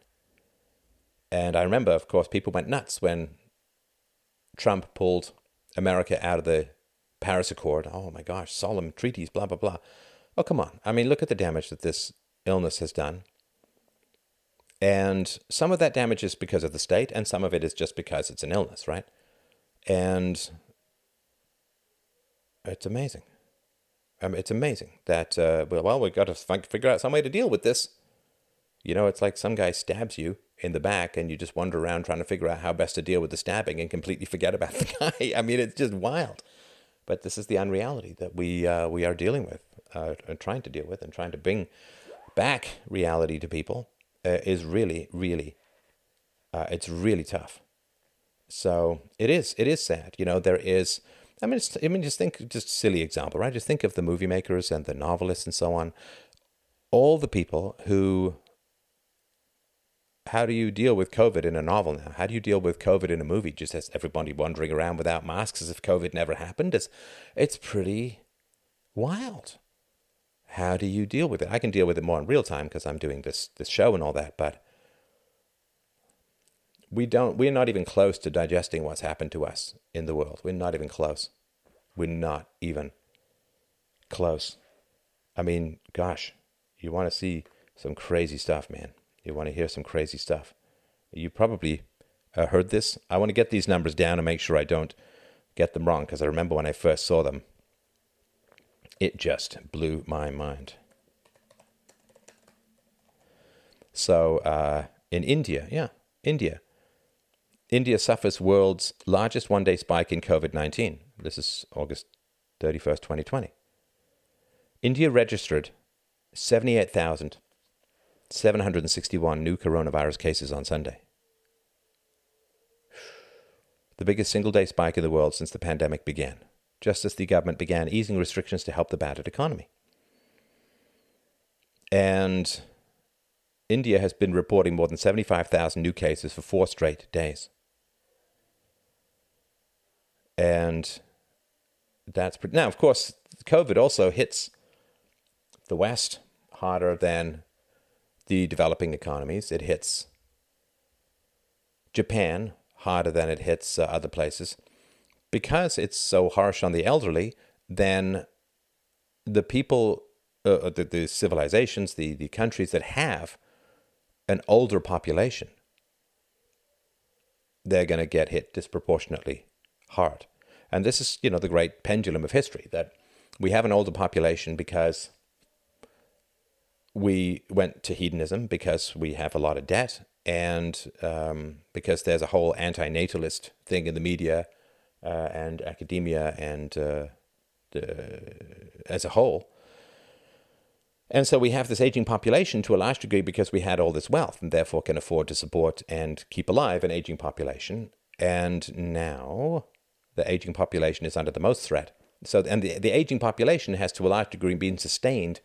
And I remember, of course, people went nuts when Trump pulled America out of the Paris Accord. Oh my gosh, solemn treaties, blah, blah, blah. Oh, come on. I mean, look at the damage that this illness has done. And some of that damage is because of the state, and some of it is just because it's an illness, right? And it's amazing. Um, it's amazing that, uh, well, we've got to figure out some way to deal with this. You know, it's like some guy stabs you in the back and you just wander around trying to figure out how best to deal with the stabbing and completely forget about *laughs* the guy. I mean, it's just wild. But this is the unreality that we, uh, we are dealing with uh, and trying to deal with and trying to bring back reality to people uh, is really, really, uh, it's really tough. So it is, it is sad. You know, there is, I mean, I mean, just think, just silly example, right? Just think of the movie makers and the novelists and so on. All the people who how do you deal with COVID in a novel now? How do you deal with COVID in a movie? Just as everybody wandering around without masks as if COVID never happened? It's, it's pretty wild. How do you deal with it? I can deal with it more in real time because I'm doing this this show and all that, but we don't we're not even close to digesting what's happened to us in the world. We're not even close. We're not even close. I mean, gosh, you want to see some crazy stuff, man you want to hear some crazy stuff. You probably uh, heard this. I want to get these numbers down and make sure I don't get them wrong because I remember when I first saw them, it just blew my mind. So uh, in India, yeah, India. India suffers world's largest one day spike in COVID 19. This is August 31st, 2020. India registered 78,761 new coronavirus cases on Sunday. The biggest single day spike in the world since the pandemic began, just as the government began easing restrictions to help the battered economy. And India has been reporting more than 75,000 new cases for four straight days. And that's pretty. now, of course, COVID also hits the West harder than the developing economies. It hits Japan harder than it hits uh, other places. Because it's so harsh on the elderly, then the people, uh, uh, the, the civilizations, the, the countries that have an older population, they're going to get hit disproportionately hard. And this is, you know, the great pendulum of history that we have an older population because we went to hedonism because we have a lot of debt and um, because there's a whole anti-natalist thing in the media uh, and academia and uh, the, as a whole. And so we have this aging population to a large degree because we had all this wealth and therefore can afford to support and keep alive an aging population. And now the aging population is under the most threat. So, and the, the aging population has to a large degree been sustained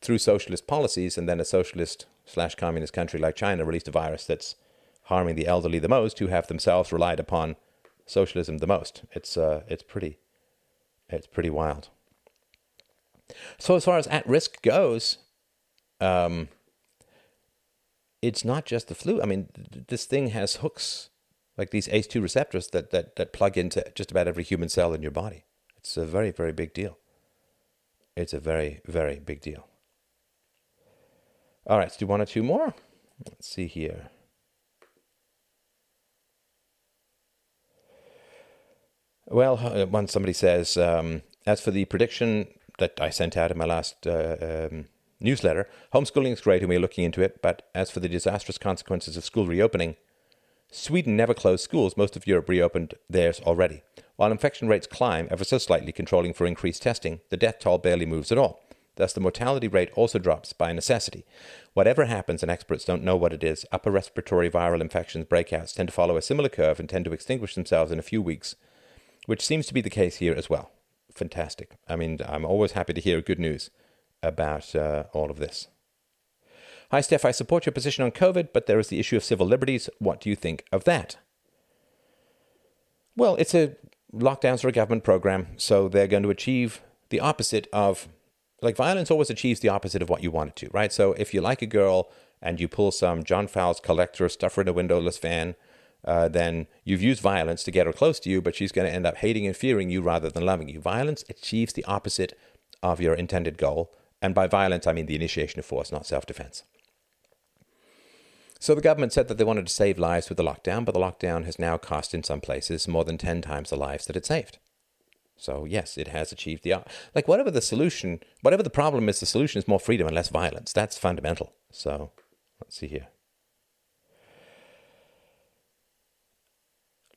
through socialist policies, and then a socialist slash communist country like China released a virus that's harming the elderly the most, who have themselves relied upon socialism the most. It's uh, it's pretty, it's pretty wild. So as far as at risk goes, um, it's not just the flu. I mean, th- this thing has hooks like these ACE2 receptors that, that, that plug into just about every human cell in your body. It's a very, very big deal. It's a very, very big deal. All right, let's do one or two more. Let's see here. Well, once somebody says, um, as for the prediction that I sent out in my last uh, um, newsletter, homeschooling is great and we're looking into it, but as for the disastrous consequences of school reopening, Sweden never closed schools. Most of Europe reopened theirs already. While infection rates climb ever so slightly, controlling for increased testing, the death toll barely moves at all. Thus, the mortality rate also drops by necessity. Whatever happens, and experts don't know what it is, upper respiratory viral infections breakouts tend to follow a similar curve and tend to extinguish themselves in a few weeks, which seems to be the case here as well. Fantastic. I mean, I'm always happy to hear good news about uh, all of this. Hi, Steph. I support your position on COVID, but there is the issue of civil liberties. What do you think of that? Well, it's a lockdowns are a government program, so they're going to achieve the opposite of like violence always achieves the opposite of what you want it to, right? So if you like a girl and you pull some John Fowles collector, stuff her in a windowless van, uh, then you've used violence to get her close to you, but she's going to end up hating and fearing you rather than loving you. Violence achieves the opposite of your intended goal. And by violence, I mean the initiation of force, not self defense. So the government said that they wanted to save lives with the lockdown, but the lockdown has now cost in some places more than 10 times the lives that it saved. So yes, it has achieved the like whatever the solution, whatever the problem is, the solution is more freedom and less violence. That's fundamental. So let's see here.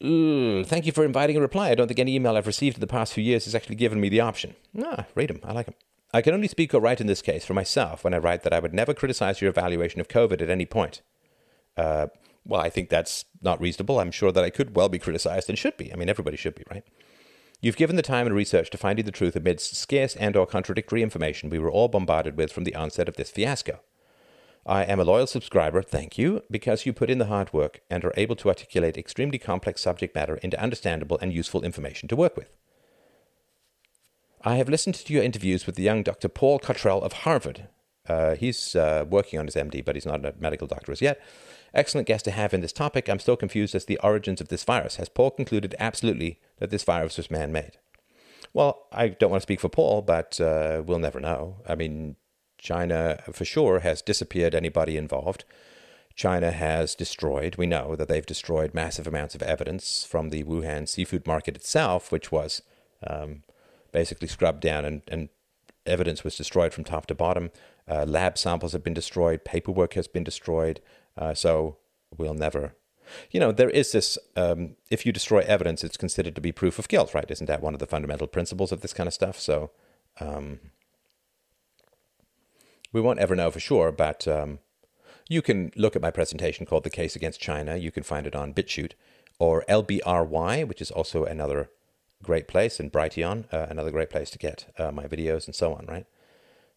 Ooh, thank you for inviting a reply. I don't think any email I've received in the past few years has actually given me the option. Ah, read them. I like them. I can only speak or write in this case for myself when I write that I would never criticize your evaluation of COVID at any point. Uh, well, I think that's not reasonable. I'm sure that I could well be criticized and should be. I mean, everybody should be, right? You've given the time and research to finding the truth amidst scarce and or contradictory information we were all bombarded with from the onset of this fiasco. I am a loyal subscriber, thank you, because you put in the hard work and are able to articulate extremely complex subject matter into understandable and useful information to work with. I have listened to your interviews with the young Dr. Paul Cottrell of Harvard. Uh, he's uh, working on his MD, but he's not a medical doctor as yet. Excellent guest to have in this topic. I'm still confused as to the origins of this virus. Has Paul concluded absolutely that this virus was man made? Well, I don't want to speak for Paul, but uh, we'll never know. I mean, China for sure has disappeared anybody involved. China has destroyed, we know that they've destroyed massive amounts of evidence from the Wuhan seafood market itself, which was um, basically scrubbed down and, and evidence was destroyed from top to bottom. Uh, lab samples have been destroyed, paperwork has been destroyed. Uh, so we'll never, you know, there is this um, if you destroy evidence, it's considered to be proof of guilt, right? Isn't that one of the fundamental principles of this kind of stuff? So um, we won't ever know for sure, but um, you can look at my presentation called The Case Against China. You can find it on BitChute or LBRY, which is also another great place, and Brighteon, uh, another great place to get uh, my videos and so on, right?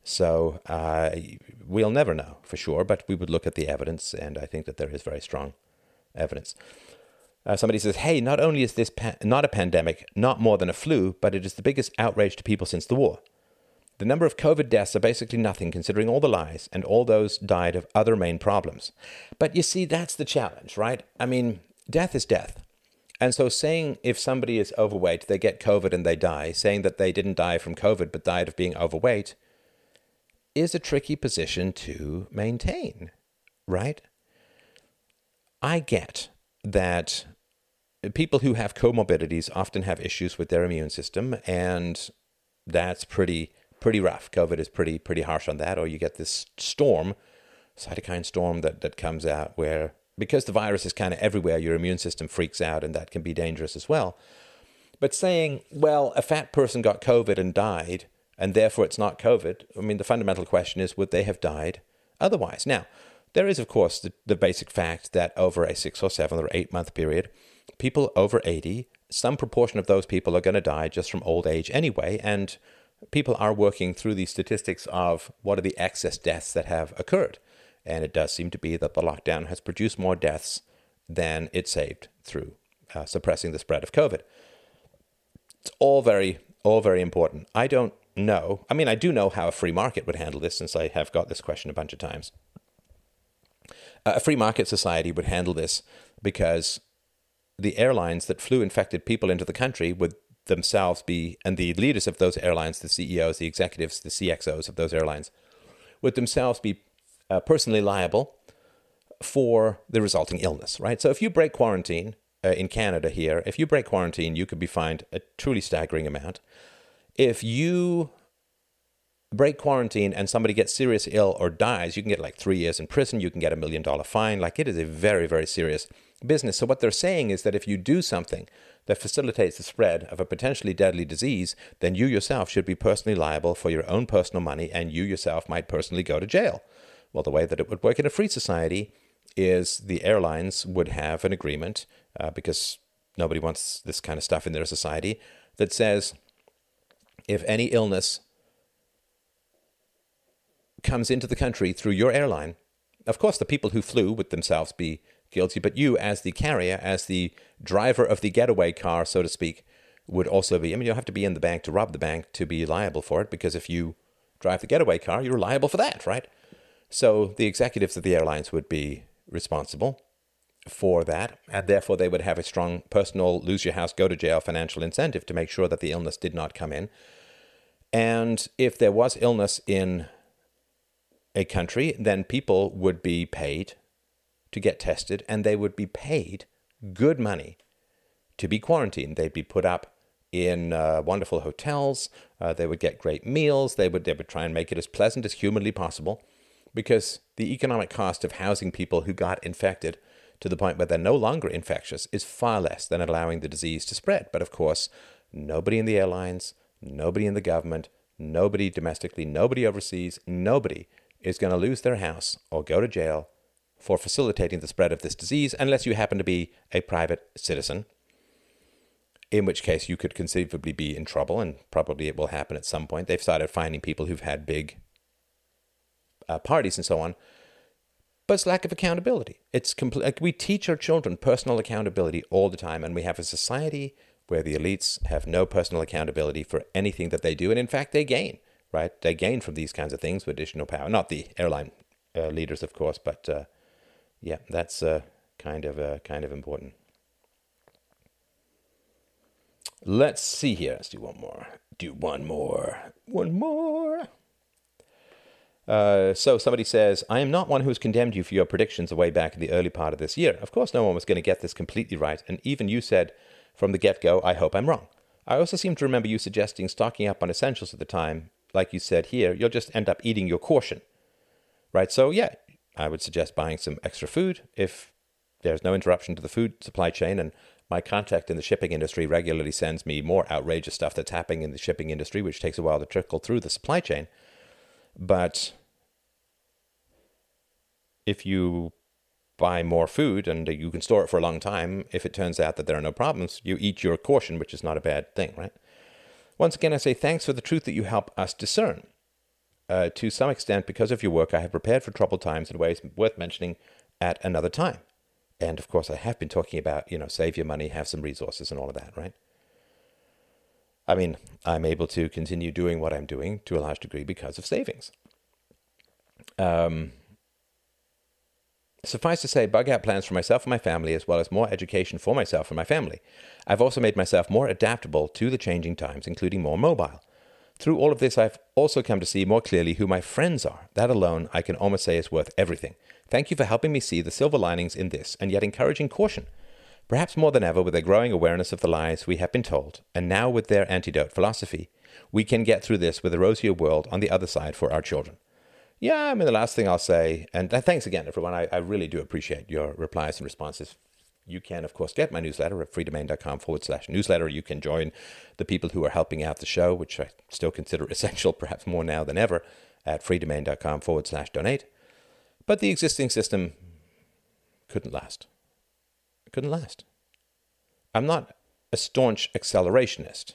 So uh, we'll never know for sure, but we would look at the evidence, and I think that there is very strong evidence. Uh, somebody says, "Hey, not only is this pa- not a pandemic, not more than a flu, but it is the biggest outrage to people since the war. The number of COVID deaths are basically nothing, considering all the lies and all those died of other main problems. But you see, that's the challenge, right? I mean, death is death." And so, saying if somebody is overweight, they get COVID and they die, saying that they didn't die from COVID but died of being overweight, is a tricky position to maintain, right? I get that people who have comorbidities often have issues with their immune system, and that's pretty pretty rough. COVID is pretty pretty harsh on that. Or you get this storm, cytokine storm that that comes out where because the virus is kind of everywhere, your immune system freaks out, and that can be dangerous as well. But saying, well, a fat person got COVID and died, and therefore it's not COVID. I mean, the fundamental question is would they have died otherwise? Now, there is, of course, the, the basic fact that over a six or seven or eight month period, people over 80, some proportion of those people are going to die just from old age anyway. And people are working through the statistics of what are the excess deaths that have occurred. And it does seem to be that the lockdown has produced more deaths than it saved through uh, suppressing the spread of COVID. It's all very, all very important. I don't know. I mean, I do know how a free market would handle this since I have got this question a bunch of times. A free market society would handle this because the airlines that flew infected people into the country would themselves be, and the leaders of those airlines, the CEOs, the executives, the CXOs of those airlines, would themselves be uh, personally liable for the resulting illness, right? So if you break quarantine uh, in Canada here, if you break quarantine, you could be fined a truly staggering amount. If you break quarantine and somebody gets seriously ill or dies, you can get like three years in prison, you can get a million dollar fine. Like it is a very, very serious business. So what they're saying is that if you do something that facilitates the spread of a potentially deadly disease, then you yourself should be personally liable for your own personal money and you yourself might personally go to jail. Well, the way that it would work in a free society is the airlines would have an agreement uh, because nobody wants this kind of stuff in their society that says if any illness comes into the country through your airline, of course, the people who flew would themselves be guilty, but you, as the carrier, as the driver of the getaway car, so to speak, would also be. I mean, you'll have to be in the bank to rob the bank to be liable for it, because if you drive the getaway car, you're liable for that, right? So the executives of the airlines would be responsible for that, and therefore they would have a strong personal lose your house, go to jail financial incentive to make sure that the illness did not come in. And if there was illness in a country, then people would be paid to get tested and they would be paid good money to be quarantined. They'd be put up in uh, wonderful hotels. Uh, they would get great meals. They would, they would try and make it as pleasant as humanly possible because the economic cost of housing people who got infected to the point where they're no longer infectious is far less than allowing the disease to spread. But of course, nobody in the airlines, nobody in the government, nobody domestically, nobody overseas, nobody is going to lose their house or go to jail for facilitating the spread of this disease unless you happen to be a private citizen, in which case you could conceivably be in trouble, and probably it will happen at some point. They've started finding people who've had big uh, parties and so on. But it's lack of accountability. It's complete. Like we teach our children personal accountability all the time, and we have a society where the elites have no personal accountability for anything that they do, and in fact, they gain right? They gain from these kinds of things with additional power. Not the airline uh, leaders, of course, but uh, yeah, that's uh, kind of uh, kind of important. Let's see here. Let's do one more. Do one more. One more. Uh, so somebody says, I am not one who has condemned you for your predictions way back in the early part of this year. Of course, no one was going to get this completely right, and even you said from the get go, I hope I'm wrong. I also seem to remember you suggesting stocking up on essentials at the time, like you said here, you'll just end up eating your caution, right? So, yeah, I would suggest buying some extra food if there's no interruption to the food supply chain. And my contact in the shipping industry regularly sends me more outrageous stuff that's happening in the shipping industry, which takes a while to trickle through the supply chain. But if you buy more food and you can store it for a long time, if it turns out that there are no problems, you eat your caution, which is not a bad thing, right? Once again, I say thanks for the truth that you help us discern. Uh, to some extent, because of your work, I have prepared for troubled times in ways worth mentioning at another time. And of course, I have been talking about, you know, save your money, have some resources, and all of that, right? I mean, I'm able to continue doing what I'm doing to a large degree because of savings. Um, Suffice to say, bug out plans for myself and my family, as well as more education for myself and my family. I've also made myself more adaptable to the changing times, including more mobile. Through all of this, I've also come to see more clearly who my friends are. That alone, I can almost say, is worth everything. Thank you for helping me see the silver linings in this, and yet encouraging caution. Perhaps more than ever, with a growing awareness of the lies we have been told, and now with their antidote philosophy, we can get through this with a rosier world on the other side for our children. Yeah, I mean, the last thing I'll say, and thanks again, everyone. I, I really do appreciate your replies and responses. You can, of course, get my newsletter at freedomain.com forward slash newsletter. You can join the people who are helping out the show, which I still consider *laughs* essential, perhaps more now than ever, at freedomain.com forward slash donate. But the existing system couldn't last. Couldn't last. I'm not a staunch accelerationist,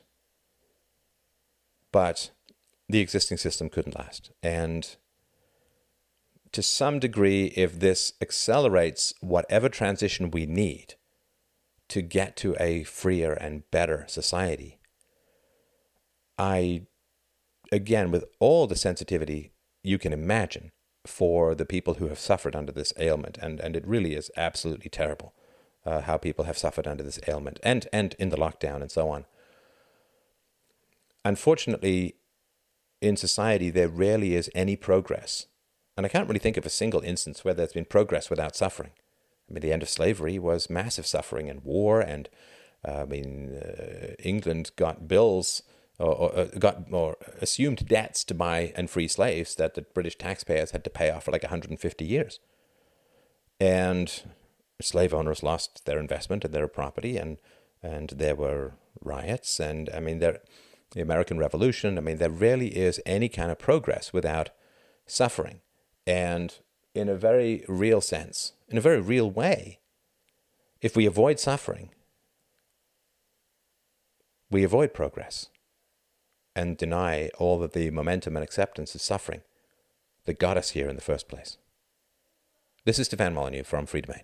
but the existing system couldn't last. And to some degree, if this accelerates whatever transition we need to get to a freer and better society, I, again, with all the sensitivity you can imagine for the people who have suffered under this ailment, and, and it really is absolutely terrible uh, how people have suffered under this ailment and, and in the lockdown and so on. unfortunately, in society, there rarely is any progress. And I can't really think of a single instance where there's been progress without suffering. I mean, the end of slavery was massive suffering and war, and uh, I mean, uh, England got bills or, or uh, got or assumed debts to buy and free slaves that the British taxpayers had to pay off for like 150 years. And slave owners lost their investment and their property, and and there were riots, and I mean, there, the American Revolution. I mean, there rarely is any kind of progress without suffering, and in a very real sense, in a very real way, if we avoid suffering, we avoid progress and deny all of the momentum and acceptance of suffering that got us here in the first place. This is Stefan Molyneux from Freedomain.